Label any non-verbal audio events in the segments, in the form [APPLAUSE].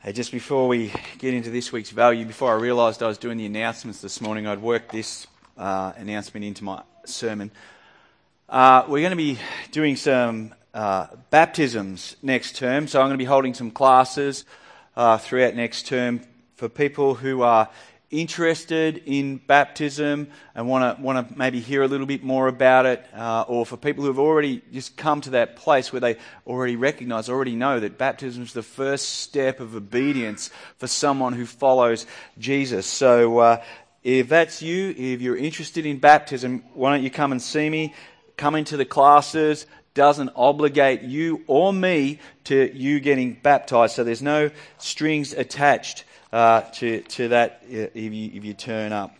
Hey, just before we get into this week's value, before I realised I was doing the announcements this morning, I'd worked this uh, announcement into my sermon. Uh, we're going to be doing some uh, baptisms next term, so I'm going to be holding some classes uh, throughout next term for people who are interested in baptism and want to want to maybe hear a little bit more about it, uh, or for people who have already just come to that place where they already recognise, already know that baptism is the first step of obedience for someone who follows Jesus. So. Uh, if that's you, if you're interested in baptism, why don't you come and see me? Come into the classes. Doesn't obligate you or me to you getting baptized. So there's no strings attached uh, to, to that uh, if you, if you turn up.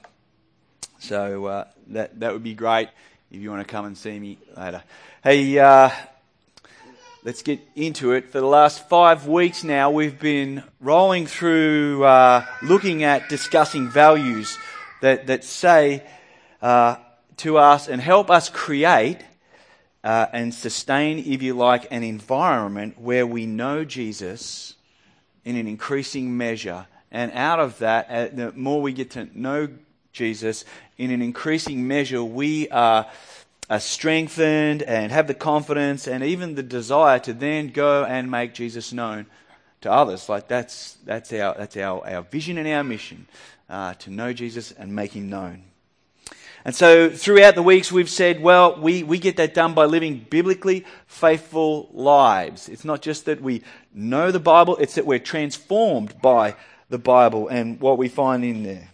So uh, that, that would be great if you want to come and see me later. Hey, uh, let's get into it. For the last five weeks now, we've been rolling through uh, looking at discussing values that, that say uh, to us and help us create and sustain, if you like, an environment where we know Jesus in an increasing measure and out of that, uh, the more we get to know Jesus, in an increasing measure, we are, strengthened and have the confidence and even the desire to then go and make Jesus known to others. Like that's, that's, our, that's our, our vision and our mission uh, to know Jesus and make him known. And so throughout the weeks, we've said, well, we, we get that done by living biblically faithful lives. It's not just that we know the Bible, it's that we're transformed by the Bible and what we find in there.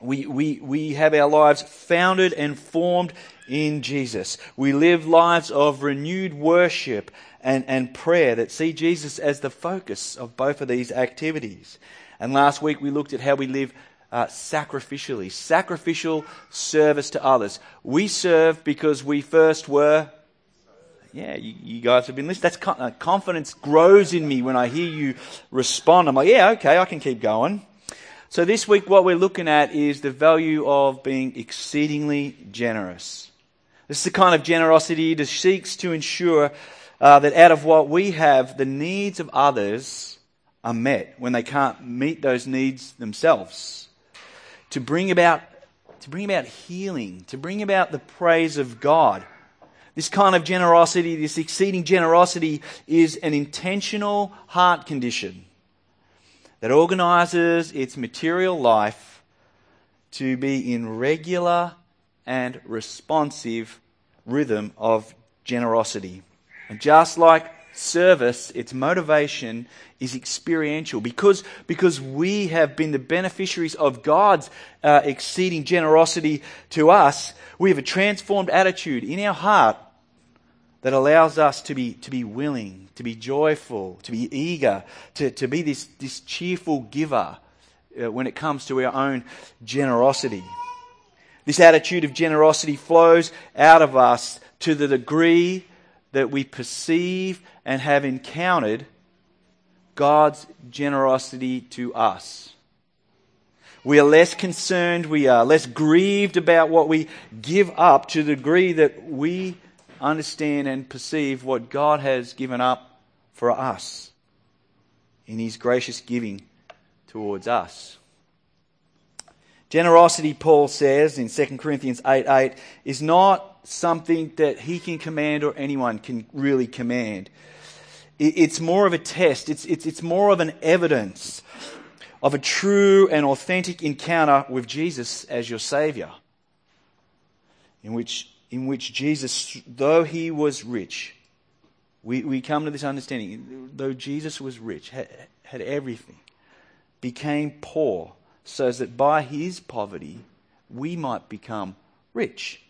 We, we, we have our lives founded and formed in Jesus. We live lives of renewed worship and, and prayer that see Jesus as the focus of both of these activities. And last week we looked at how we live uh, sacrificially, sacrificial service to others. We serve because we first were yeah, you, you, guys have been listening. That's uh, confidence grows in me when I hear you respond. I'm like, yeah, okay, I can keep going. So this week, what we're looking at is the value of being exceedingly generous. This is the kind of generosity that seeks to ensure uh, that out of what we have, the needs of others are met when they can't meet those needs themselves. To bring about, to bring about healing, to bring about the praise of God this kind of generosity, this exceeding generosity, is an intentional heart condition that organizes its material life to be in regular and responsive rhythm of generosity. And just like service, its motivation is experiential because, because we have been the beneficiaries of God's uh, exceeding generosity to us. We have a transformed attitude in our heart that allows us to be, to be willing, to be joyful, to be eager, to, to be this, this cheerful giver uh, when it comes to our own generosity. This attitude of generosity flows out of us to the degree that we perceive and have encountered God's generosity to us. We are less concerned, we are less grieved about what we give up to the degree that we understand and perceive what God has given up for us in His gracious giving towards us. Generosity, Paul says in 2 Corinthians 8 8, is not something that he can command or anyone can really command. It's more of a test, it's, it's, it's more of an evidence of a true and authentic encounter with Jesus as your Savior, in which in which Jesus, though he was rich, we, we come to this understanding, though Jesus was rich, had, had everything, became poor, so that by his poverty we might become rich.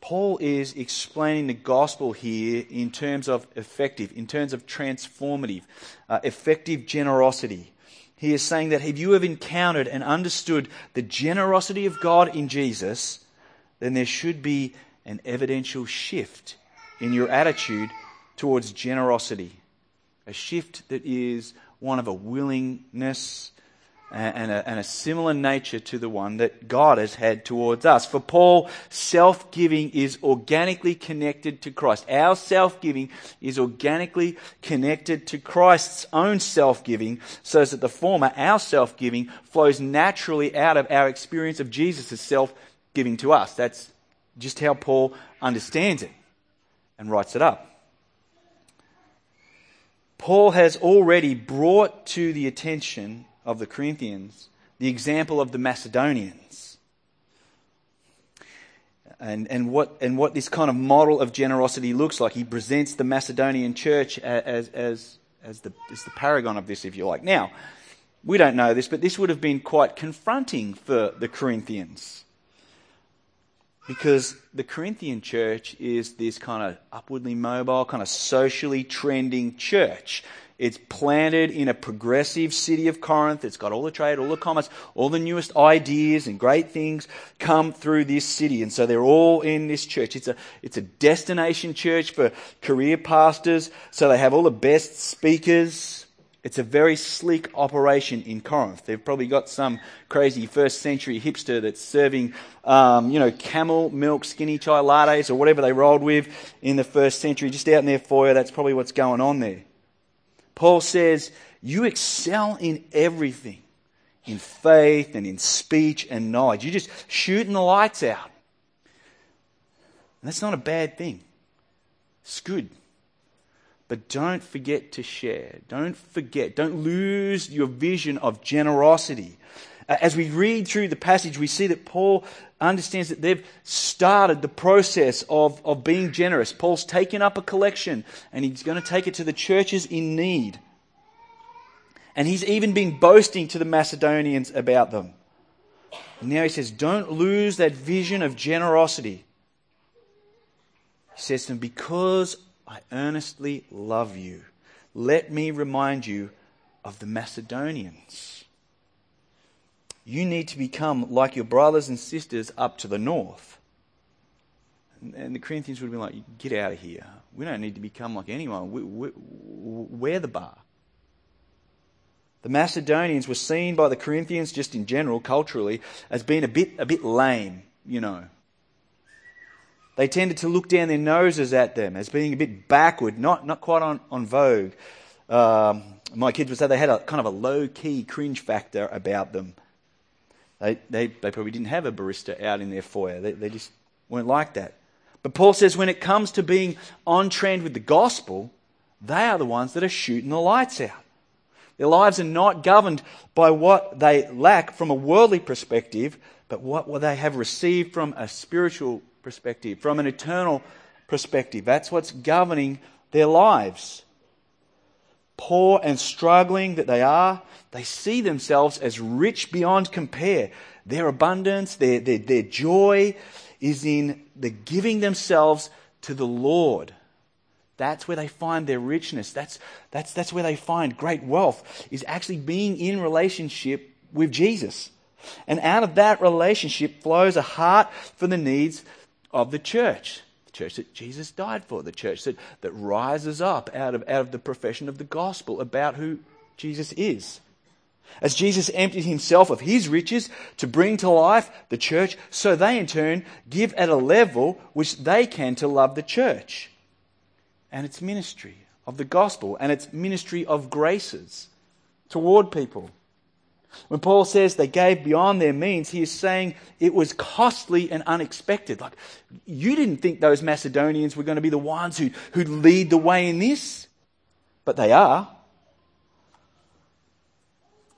Paul is explaining the gospel here in terms of effective, in terms of transformative, uh, effective generosity. He is saying that if you have encountered and understood the generosity of God in Jesus, then there should be an evidential shift in your attitude towards generosity. A shift that is one of a willingness and a, and a, similar nature to the one that God has had towards us. For Paul, self giving is organically connected to Christ. Our self giving is organically connected to Christ's own self giving, so that the former, our self giving, flows naturally out of our experience of Jesus' self giving to us. That's just how Paul understands it and writes it up. Paul has already brought to the attention of the Corinthians, the example of the Macedonians. And, and, what, and what this kind of model of generosity looks like. He presents the Macedonian church as, as, as, the, as the paragon of this, if you like. Now, we don't know this, but this would have been quite confronting for the Corinthians. Because the Corinthian church is this kind of upwardly mobile, kind of socially trending church. It's planted in a progressive city of Corinth. It's got all the trade, all the commerce, all the newest ideas and great things come through this city. And so they're all in this church. It's a, it's a destination church for career pastors. So they have all the best speakers. It's a very sleek operation in Corinth. They've probably got some crazy first century hipster that's serving, um, you know, camel milk skinny chai lattes or whatever they rolled with in the first century. Just out in their foyer, that's probably what's going on there. Paul says, You excel in everything in faith and in speech and knowledge. You're just shooting the lights out. And that's not a bad thing, it's good. But don't forget to share. Don't forget. Don't lose your vision of generosity. Uh, as we read through the passage, we see that Paul understands that they've started the process of, of being generous. Paul's taken up a collection and he's going to take it to the churches in need. And he's even been boasting to the Macedonians about them. And now he says, Don't lose that vision of generosity. He says to them, Because I earnestly love you, let me remind you of the Macedonians you need to become like your brothers and sisters up to the north. And, the Corinthians would have been like, get out of here. We don't need to become like anyone. We, we, we're the bar. The Macedonians were seen by the Corinthians, just in general, culturally, as being a bit, a bit lame, you know. They tended to look down their noses at them as being a bit backward, not, not quite on, on vogue. Um, my kids would say they had a kind of a low key cringe factor about them. They, they, they probably didn't have a barista out in their foyer. They, they just weren't like that. But Paul says when it comes to being on trend with the gospel, they are the ones that are shooting the lights out. Their lives are not governed by what they lack from a worldly perspective, but what, they have received from a spiritual perspective, from an eternal perspective. That's what's governing their lives poor and struggling that they are, they see themselves as rich beyond compare. Their abundance, their, their, their joy is in the giving themselves to the Lord. That's where they find their richness. That's, that's, that's where they find great wealth, is actually being in relationship with Jesus. And out of that relationship flows a heart for the needs of the church The church that Jesus died for, the church that, that rises up out of, out of the profession of the gospel about who Jesus is. As Jesus emptied himself of his riches to bring to life the church, so they in turn give at a level which they can to love the church and its ministry of the gospel and its ministry of graces toward people. When Paul says they gave beyond their means, he is saying it was costly and unexpected. Like, you didn't think those Macedonians were going to be the ones who, who'd lead the way in this, but they are.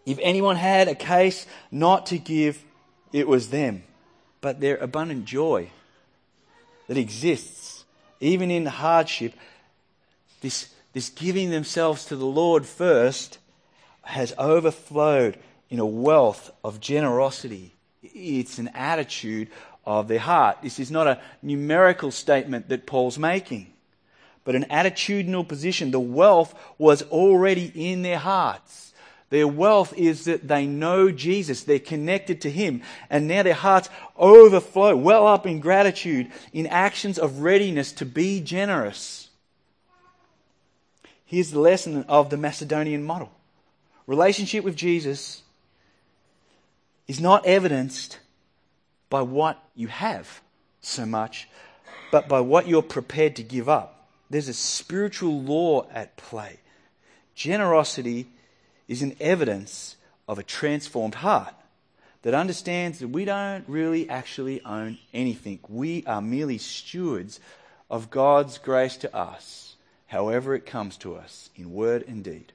If anyone had a case not to give, it was them. But their abundant joy that exists, even in hardship, this, this giving themselves to the Lord first, has overflowed in a wealth of generosity. It's an attitude of their heart. This is not a numerical statement that Paul's making, but an attitudinal position. The wealth was already in their hearts. Their wealth is that they know Jesus, they're connected to Him, and now their hearts overflow, well up in gratitude, in actions of readiness to be generous. Here's the lesson of the Macedonian model relationship with Jesus is not evidenced by what you have so much, but by what you're prepared to give up. There's a spiritual law at play. Generosity is an evidence of a transformed heart that understands that we don't really actually own anything. We are merely stewards of God's grace to us, however it comes to us, in word and deed.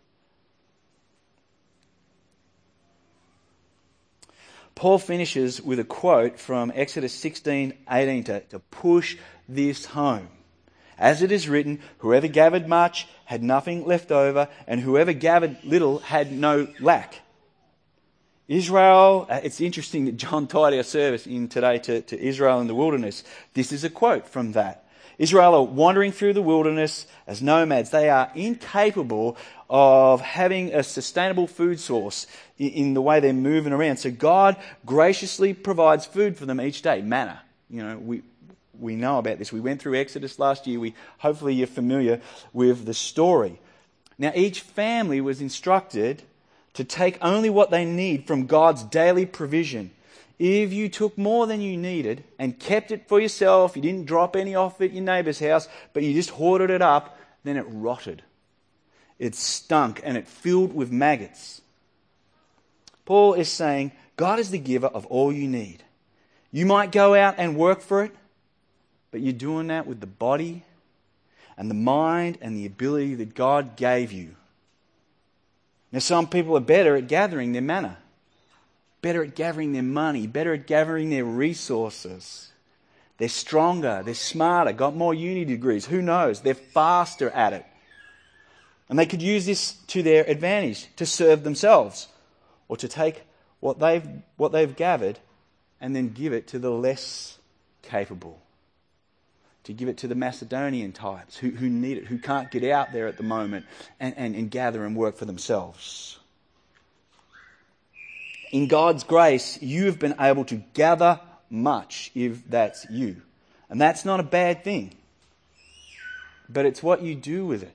Paul finishes with a quote from Exodus 16 18 to, to push this home. As it is written, whoever gathered much had nothing left over, and whoever gathered little had no lack. Israel, uh, it's interesting that John tied our service in today to, to Israel in the wilderness. This is a quote from that. Israel are wandering through the wilderness as nomads. They are incapable of having a sustainable food source in the way they're moving around. So God graciously provides food for them each day, manna. You know, we, we know about this. We went through Exodus last year. We, hopefully you're familiar with the story. Now, each family was instructed to take only what they need from God's daily provision. If you took more than you needed and kept it for yourself, you didn't drop any off at your neighbour's house, but you just hoarded it up, then it rotted. It stunk and it filled with maggots. Paul is saying, God is the giver of all you need. You might go out and work for it, but you're doing that with the body and the mind and the ability that God gave you. Now, some people are better at gathering their manna, better at gathering their money, better at gathering their resources. They're stronger, they're smarter, got more uni degrees. Who knows? They're faster at it. And they could use this to their advantage to serve themselves or to take what they've, what they've gathered and then give it to the less capable to give it to the Macedonian types who, who need it, who can't get out there at the moment and, and, and gather and work for themselves. In God's grace, you have been able to gather much if that's you. And that's not a bad thing. But it's what you do with it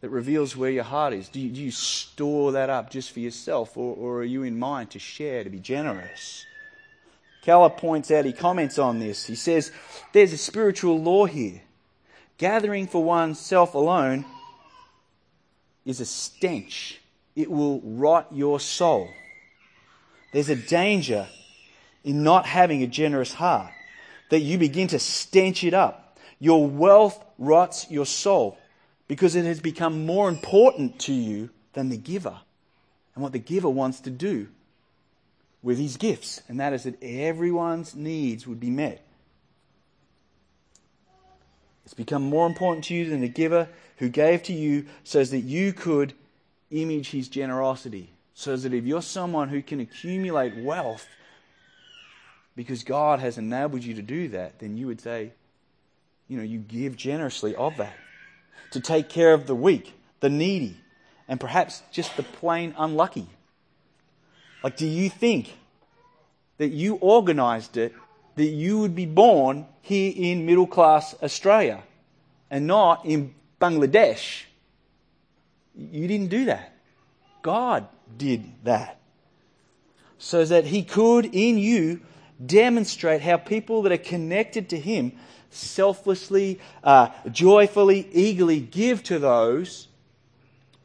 that reveals where your heart is. Do you, do you store that up just for yourself, or, or are you in mind to share, to be generous? Keller points out, he comments on this. He says, There's a spiritual law here. Gathering for oneself alone is a stench, it will rot your soul. There's a danger in not having a generous heart, that you begin to stench it up. Your wealth rots your soul because it has become more important to you than the giver and what the giver wants to do with his gifts, and that is that everyone's needs would be met. It's become more important to you than the giver who gave to you so that you could image his generosity. So that if you're someone who can accumulate wealth because God has enabled you to do that, then you would say, you know, you give generously of that. To take care of the weak, the needy, and perhaps just the plain unlucky. Like, do you think that you organized it that you would be born here in middle class Australia and not in Bangladesh? You didn't do that. God did that. So that He could, in you, demonstrate how people that are connected to Him selflessly, uh, joyfully, eagerly give to those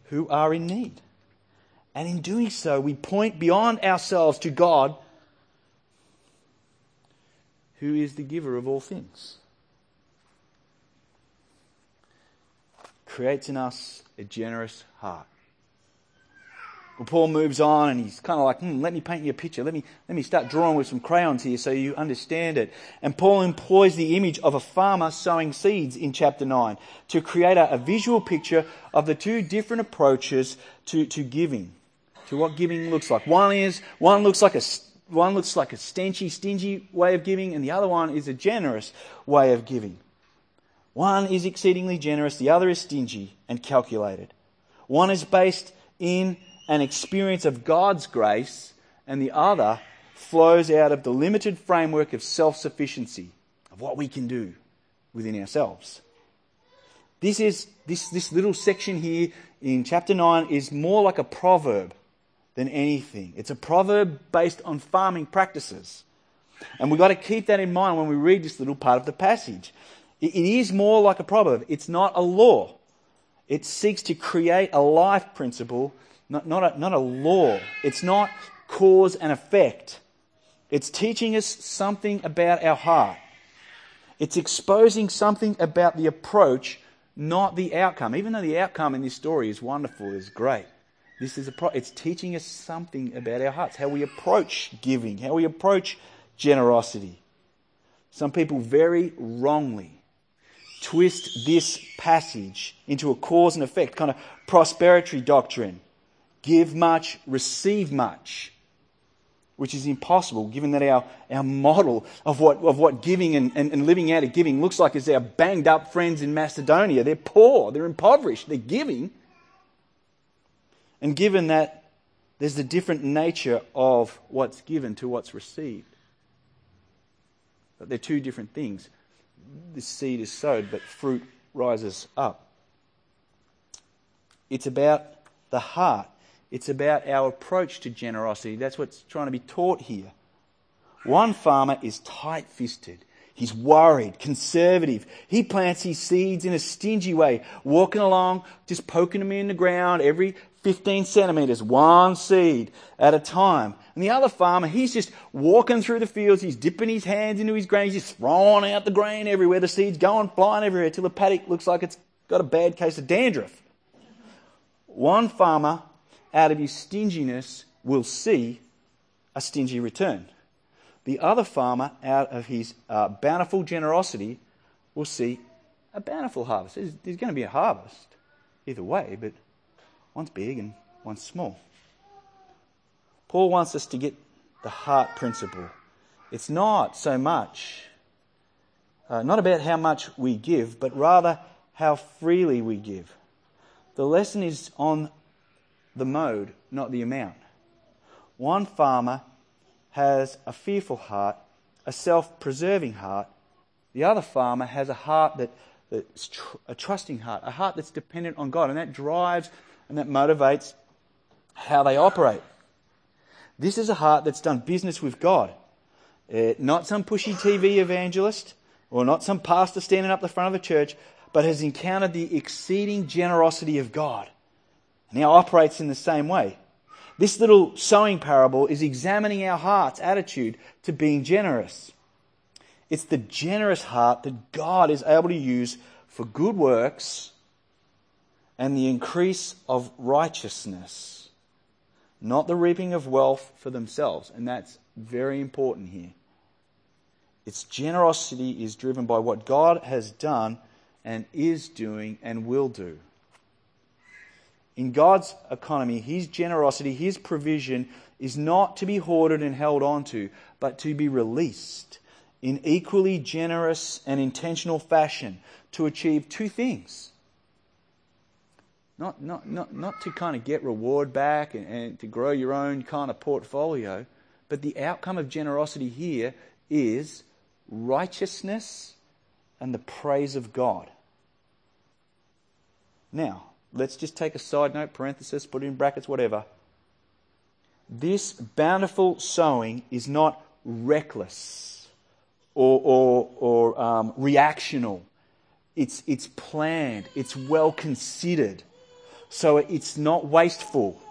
who are in need. And in doing so, we point beyond ourselves to God, who is the giver of all things. Creates in us a generous heart. Well, Paul moves on and he's kind of like, hmm, let me paint you a picture. Let me, let me start drawing with some crayons here so you understand it. And Paul employs the image of a farmer sowing seeds in chapter 9 to create a, a visual picture of the two different approaches to, to giving to what giving looks like. One is one looks like a one looks like a stenchy, stingy way of giving, and the other one is a generous way of giving. One is exceedingly generous, the other is stingy and calculated. One is based in an experience of God's grace, and the other flows out of the limited framework of self sufficiency, of what we can do within ourselves. This is this, this little section here in chapter 9 is more like a proverb than anything. It's a proverb based on farming practices. And we've got to keep that in mind when we read this little part of the passage. It is more like a proverb, it's not a law. It seeks to create a life principle, not, not, a, not a law. It's not cause and effect. It's teaching us something about our heart. It's exposing something about the approach, not the outcome. Even though the outcome in this story is wonderful, is great. This is a pro- it's teaching us something about our hearts, how we approach giving, how we approach generosity. Some people very wrongly twist this passage into a cause and effect, kind of prosperity doctrine. Give much, receive much which is impossible given that our, our model of what, of what giving and, and, and living out of giving looks like is our banged up friends in Macedonia. They're poor, they're impoverished, they're giving. And given that there's the different nature of what's given to what's received, but they're two different things. This seed is sowed, but fruit rises up. It's about the heart it's about our approach to generosity. That's what's trying to be taught here. One farmer is tight fisted. He's worried, conservative. He plants his seeds in a stingy way, walking along, just poking them in the ground every 15 centimetres, one seed at a time. And the other farmer, he's just walking through the fields, he's dipping his hands into his grain, he's just throwing out the grain everywhere, the seeds going flying everywhere till the paddock looks like it's got a bad case of dandruff. One farmer out of his stinginess will see a stingy return. The other farmer, out of his uh, bountiful generosity, will see a bountiful harvest. There's, there's going to be a harvest either way, but one's big and one's small. Paul wants us to get the heart principle. It's not so much, uh, not about how much we give, but rather how freely we give. The lesson is on the mode, not the amount. One farmer has a fearful heart, a self preserving heart. The other farmer has a heart that, that's tr- a trusting heart, a heart that's dependent on God, and that drives and that motivates how they operate. This is a heart that's done business with God, uh, not some pushy TV evangelist or not some pastor standing up the front of a church, but has encountered the exceeding generosity of God and now operates in the same way. This little sowing parable is examining our heart's attitude to being generous. It's the generous heart that God is able to use for good works and the increase of righteousness, not the reaping of wealth for themselves. And that's very important here. Its generosity is driven by what God has done and is doing and will do. In God's economy, His generosity, His provision is not to be hoarded and held onto, but to be released in equally generous and intentional fashion to achieve two things. Not, not, not, not to kind of get reward back and, and to grow your own kind of portfolio, but the outcome of generosity here is righteousness and the praise of God. Now, let's just take a side note, parenthesis, put it in brackets, whatever. This bountiful sowing is not reckless or, or, or um, reactional. It's, it's planned, it's well considered. So it's not wasteful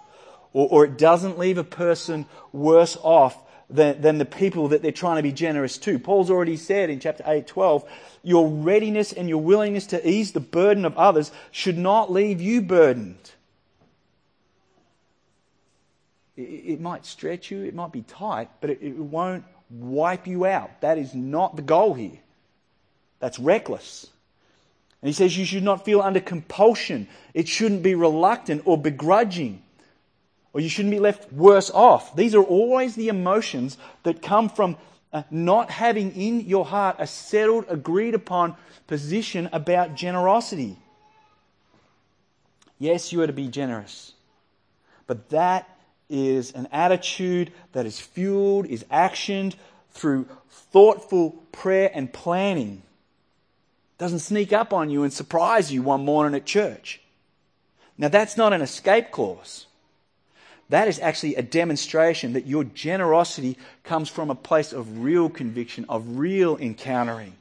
or, or it doesn't leave a person worse off than, than the people that they're trying to be generous to. Paul's already said in chapter 8, 12, your readiness and your willingness to ease the burden of others should not leave you burdened. It, it might stretch you, it might be tight, but it, it won't wipe you out. That is not the goal here. That's reckless. And he says you should not feel under compulsion. It shouldn't be reluctant or begrudging or you shouldn't be left worse off. These are always the emotions that come from uh, not having in your heart a settled, agreed upon position about generosity. Yes, you are to be generous, but that is an attitude that is fueled, is actioned through thoughtful prayer and planning. Doesn't sneak up on you and surprise you one morning at church. Now, that's not an escape clause. that is actually a demonstration that your generosity comes from a place of real conviction, of real encountering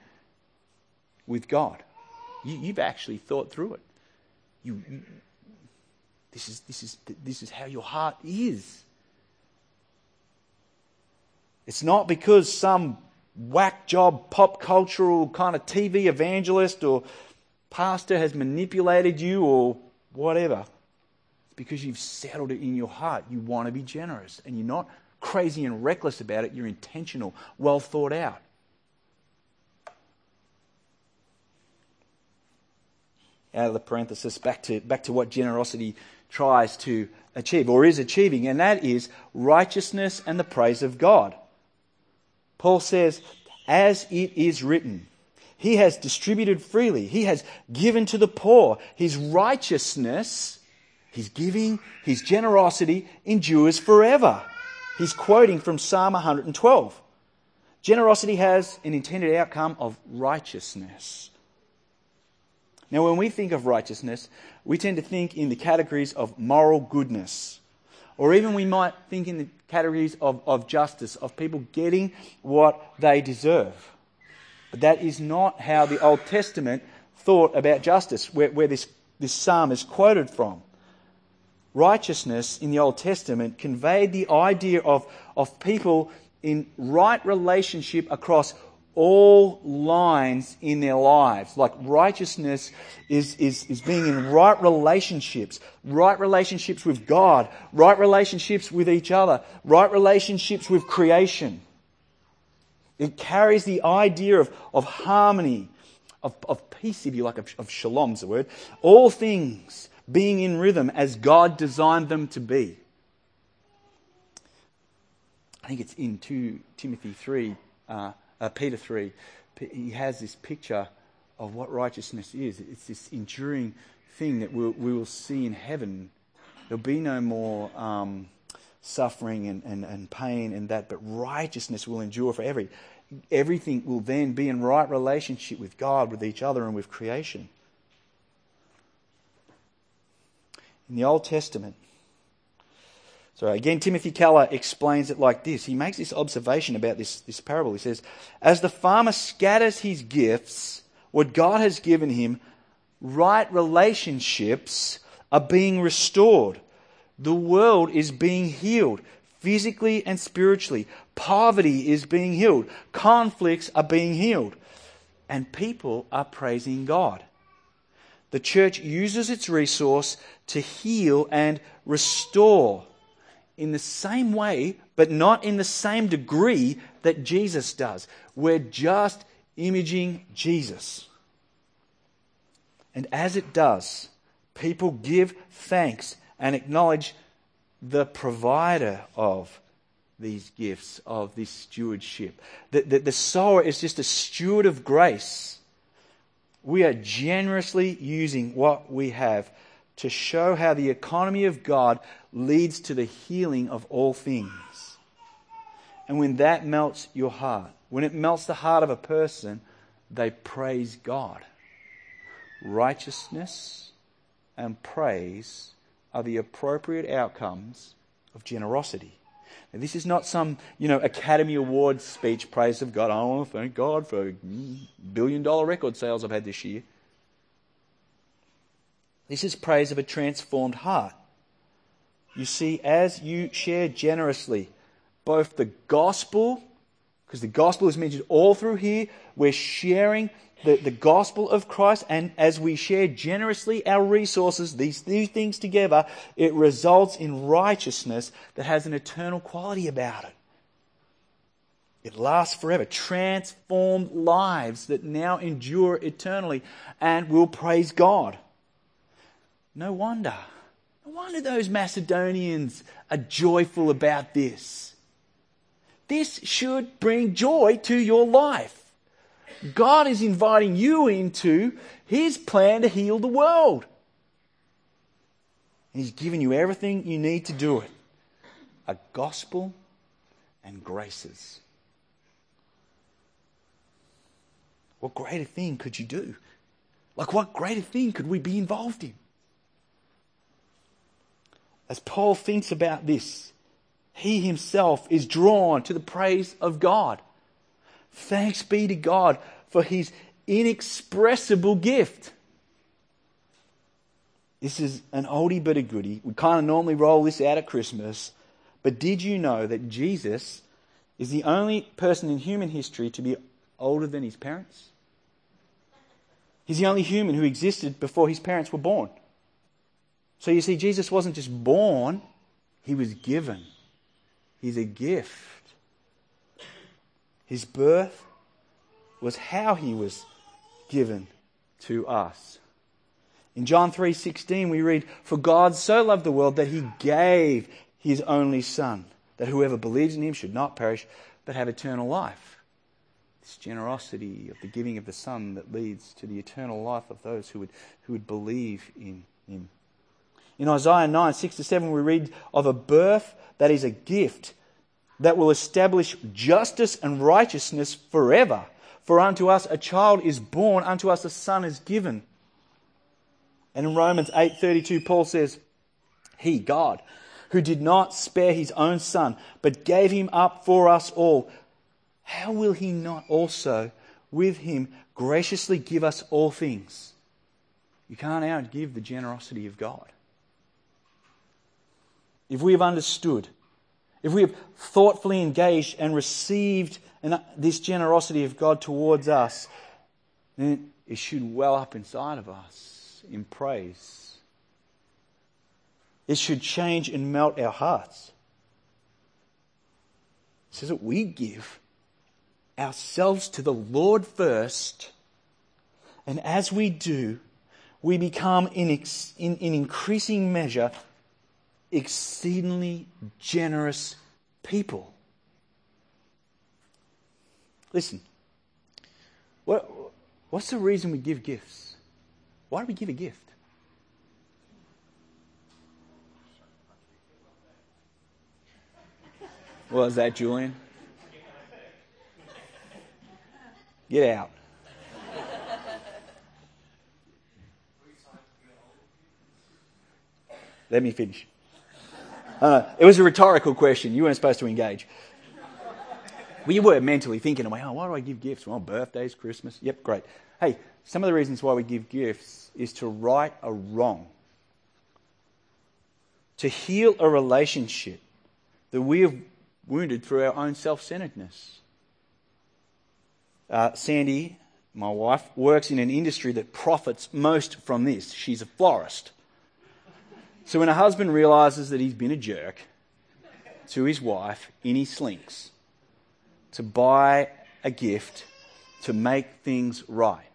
with God. You, have actually thought through it. You, you, this, is, this, is, this is how your heart is. It's not because some whack job pop cultural kind of TV evangelist or pastor has manipulated you or whatever. It's because you've settled it in your heart. You want to be generous and you're not crazy and reckless about it. You're intentional, well thought out. Out of the parenthesis, back to, back to what generosity tries to achieve or is achieving, and that is righteousness and the praise of God. Paul says, as it is written, he has distributed freely, he has given to the poor. His righteousness, his giving, his generosity endures forever. He's quoting from Psalm 112. Generosity has an intended outcome of righteousness. Now, when we think of righteousness, we tend to think in the categories of moral goodness. Or even we might think in the categories of, of justice, of people getting what they deserve. But that is not how the Old Testament thought about justice, where, where this, this psalm is quoted from. Righteousness in the Old Testament conveyed the idea of, of people in right relationship across all lines in their lives. Like righteousness is, is, is being in right relationships, right relationships with God, right relationships with each other, right relationships with creation. It carries the idea of, of harmony, of, of peace, if you like, of, of shalom's the word. All things being in rhythm as God designed them to be. I think it's in 2 Timothy 3. Uh, uh, Peter 3, he has this picture of what righteousness is. It's this enduring thing that we'll, we will see in heaven. There'll be no more um, suffering and, and, and pain and that, but righteousness will endure forever. Everything will then be in right relationship with God, with each other, and with creation. In the Old Testament, so again, Timothy Keller explains it like this. He makes this observation about this, this parable. He says, As the farmer scatters his gifts, what God has given him, right relationships are being restored. The world is being healed, physically and spiritually. Poverty is being healed. Conflicts are being healed. And people are praising God. The church uses its resource to heal and restore in the same way, but not in the same degree that Jesus does. We're just imaging Jesus. And as it does, people give thanks and acknowledge the provider of these gifts, of this stewardship. The, the, the sower is just a steward of grace. We are generously using what we have to show how the economy of God leads to the healing of all things. And when that melts your heart, when it melts the heart of a person, they praise God. Righteousness and praise are the appropriate outcomes of generosity. Now, this is not some, you know, Academy Awards speech praise of God. I want to thank God for billion dollar record sales I've had this year. This is praise of a transformed heart. You see, as you share generously, both the gospel, because the gospel is mentioned all through here, we're sharing the, the gospel of Christ, and as we share generously our resources, these two things together, it results in righteousness that has an eternal quality about it. It lasts forever. Transformed lives that now endure eternally and will praise God. No wonder. Wonder those Macedonians are joyful about this. This should bring joy to your life. God is inviting you into His plan to heal the world. He's given you everything you need to do it a gospel and graces. What greater thing could you do? Like, what greater thing could we be involved in? As Paul thinks about this, he himself is drawn to the praise of God. Thanks be to God for his inexpressible gift. This is an oldie but a goodie. We kind of normally roll this out at Christmas. But did you know that Jesus is the only person in human history to be older than his parents? He's the only human who existed before his parents were born. So you see, Jesus wasn't just born, he was given. He's a gift. His birth was how he was given to us. In John 3:16 we read, "For God so loved the world that he gave his only son, that whoever believes in him should not perish but have eternal life." This generosity of the giving of the son that leads to the eternal life of those who would, who would believe in him. In Isaiah 9, 6 to 7, we read of a birth that is a gift that will establish justice and righteousness forever. For unto us a child is born, unto us a son is given and in Romans 8:32 Paul says, "He, God, who did not spare his own son, but gave him up for us all, how will he not also with him graciously give us all things?" You can't outgive the generosity of God. If we have understood, if we have thoughtfully engaged and received this generosity of God towards us, then it should well up inside of us in praise. It should change and melt our hearts. It says that we give ourselves to the Lord first, and as we do, we become in, in, in increasing measure exceedingly generous people. Listen, what, what's the reason we give gifts? Why do we give a gift? What was that, Julian? Get out. Let me finish. Uh, it was a rhetorical question. You weren't supposed to engage. We were mentally thinking, oh, why do I give gifts? Well, birthdays, Christmas. Yep, great. Hey, some of the reasons why we give gifts is to right a wrong, to heal a relationship that we have wounded through our own self centeredness. Uh, Sandy, my wife, works in an industry that profits most from this. She's a florist. So when a husband realizes that he's been a jerk to his wife, in he slinks to buy a gift to make things right.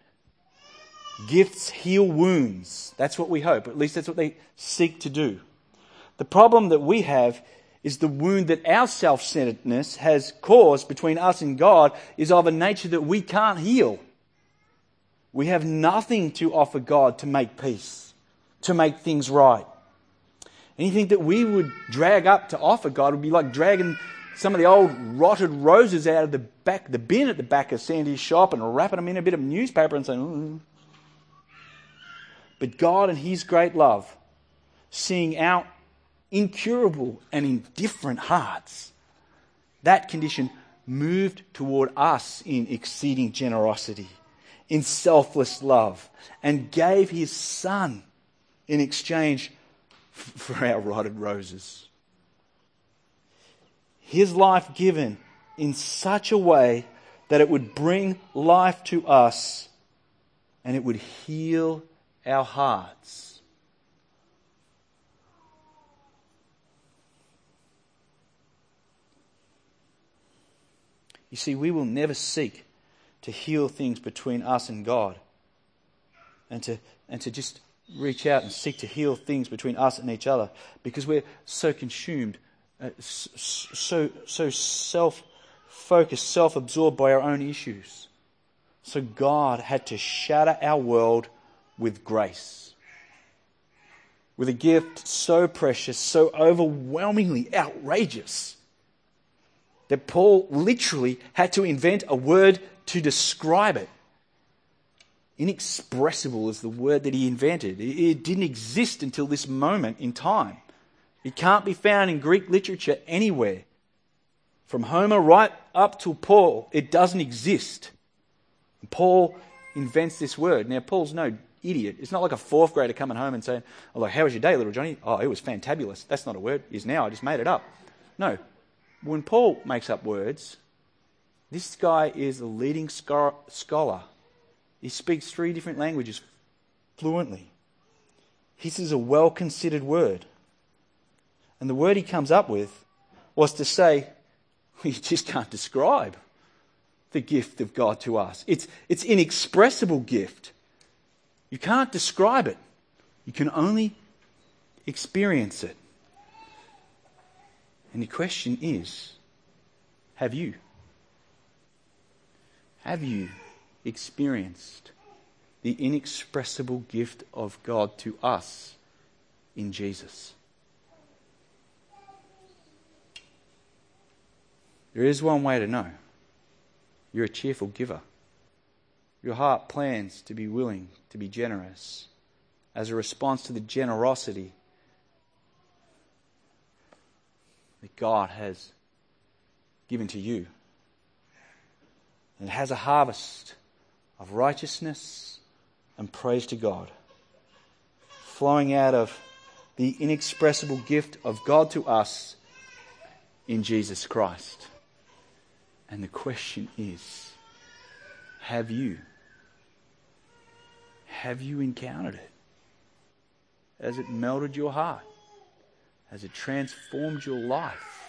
Gifts heal wounds. That's what we hope. At least that's what they seek to do. The problem that we have is the wound that our self centeredness has caused between us and God is of a nature that we can't heal. We have nothing to offer God to make peace, to make things right. Anything that we would drag up to offer God would be like dragging some of the old rotted roses out of the back, the bin at the back of Sandy's shop and wrapping them in a bit of newspaper and saying, Ooh. But God and His great love, seeing our incurable and indifferent hearts, that condition moved toward us in exceeding generosity, in selfless love, and gave His Son in exchange for our rotted roses. His life given in such a way that it would bring life to us and it would heal our hearts. You see, we will never seek to heal things between us and God and to, and to just reach out and seek to heal things between us and each other because we're so consumed, uh, so, so self focused, self absorbed by our own issues. So God had to shatter our world with grace. With a gift so precious, so overwhelmingly outrageous, that Paul literally had to invent a word to describe it. Inexpressible is the word that he invented. It didn't exist until this moment in time. It can't be found in Greek literature anywhere. From Homer right up to Paul, it doesn't exist. Paul invents this word. Now, Paul's no idiot. It's not like a fourth grader coming home and saying, oh, how was your day, little Johnny? Oh, it was fantabulous. That's not a word. It is now. I just made it up. No. When Paul makes up words, this guy is a leading scholar. He speaks three different languages fluently. This is a well considered word. And the word he comes up with was to say, [LAUGHS] we just can't describe the gift of God to us. It's, it's inexpressible gift. You can't describe it. You can only experience it. And the question is, have you? Have you experienced the inexpressible gift of God to us in Jesus? There is one way to know. You're a cheerful giver. Your heart plans to be willing to be generous as a response to the generosity that God has given to you. And it has a harvest of righteousness and praise to God, flowing out of the inexpressible gift of God to us in Jesus Christ. And the question is have you? Have you encountered it? Has it melted your heart? Has it transformed your life?